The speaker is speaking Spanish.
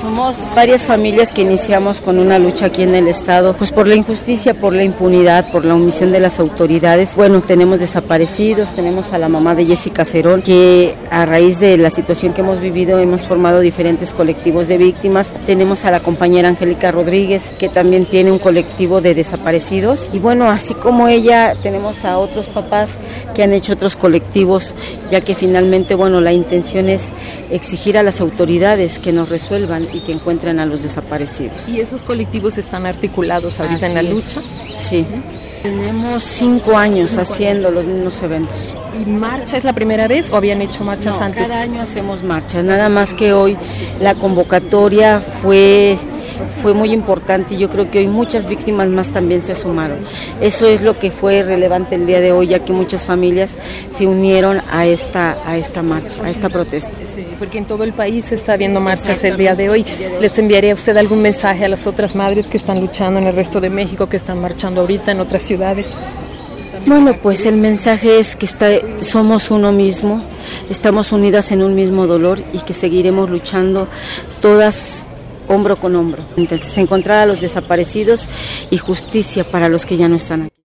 Somos varias familias que iniciamos con una lucha aquí en el Estado, pues por la injusticia, por la impunidad, por la omisión de las autoridades. Bueno, tenemos desaparecidos, tenemos a la mamá de Jessica Cerón, que a raíz de la situación que hemos vivido hemos formado diferentes colectivos de víctimas. Tenemos a la compañera Angélica Rodríguez, que también tiene un colectivo de desaparecidos. Y bueno, así como ella, tenemos a otros papás que han hecho otros colectivos, ya que finalmente, bueno, la intención es exigir a las autoridades que nos resuelvan y que encuentren a los desaparecidos. ¿Y esos colectivos están articulados ahorita en la lucha? Sí. Tenemos cinco años haciendo los mismos eventos. ¿Y marcha es la primera vez o habían hecho marchas antes? Cada año hacemos marchas, nada más que hoy la convocatoria fue fue muy importante y yo creo que hoy muchas víctimas más también se sumaron. Eso es lo que fue relevante el día de hoy, ya que muchas familias se unieron a esta, a esta marcha, a esta protesta. Sí, porque en todo el país se está viendo marchas el día de hoy. ¿Les enviaría usted algún mensaje a las otras madres que están luchando en el resto de México, que están marchando ahorita en otras ciudades? Bueno, pues el mensaje es que está, somos uno mismo, estamos unidas en un mismo dolor y que seguiremos luchando todas hombro con hombro. Entonces, encontrar a los desaparecidos y justicia para los que ya no están aquí.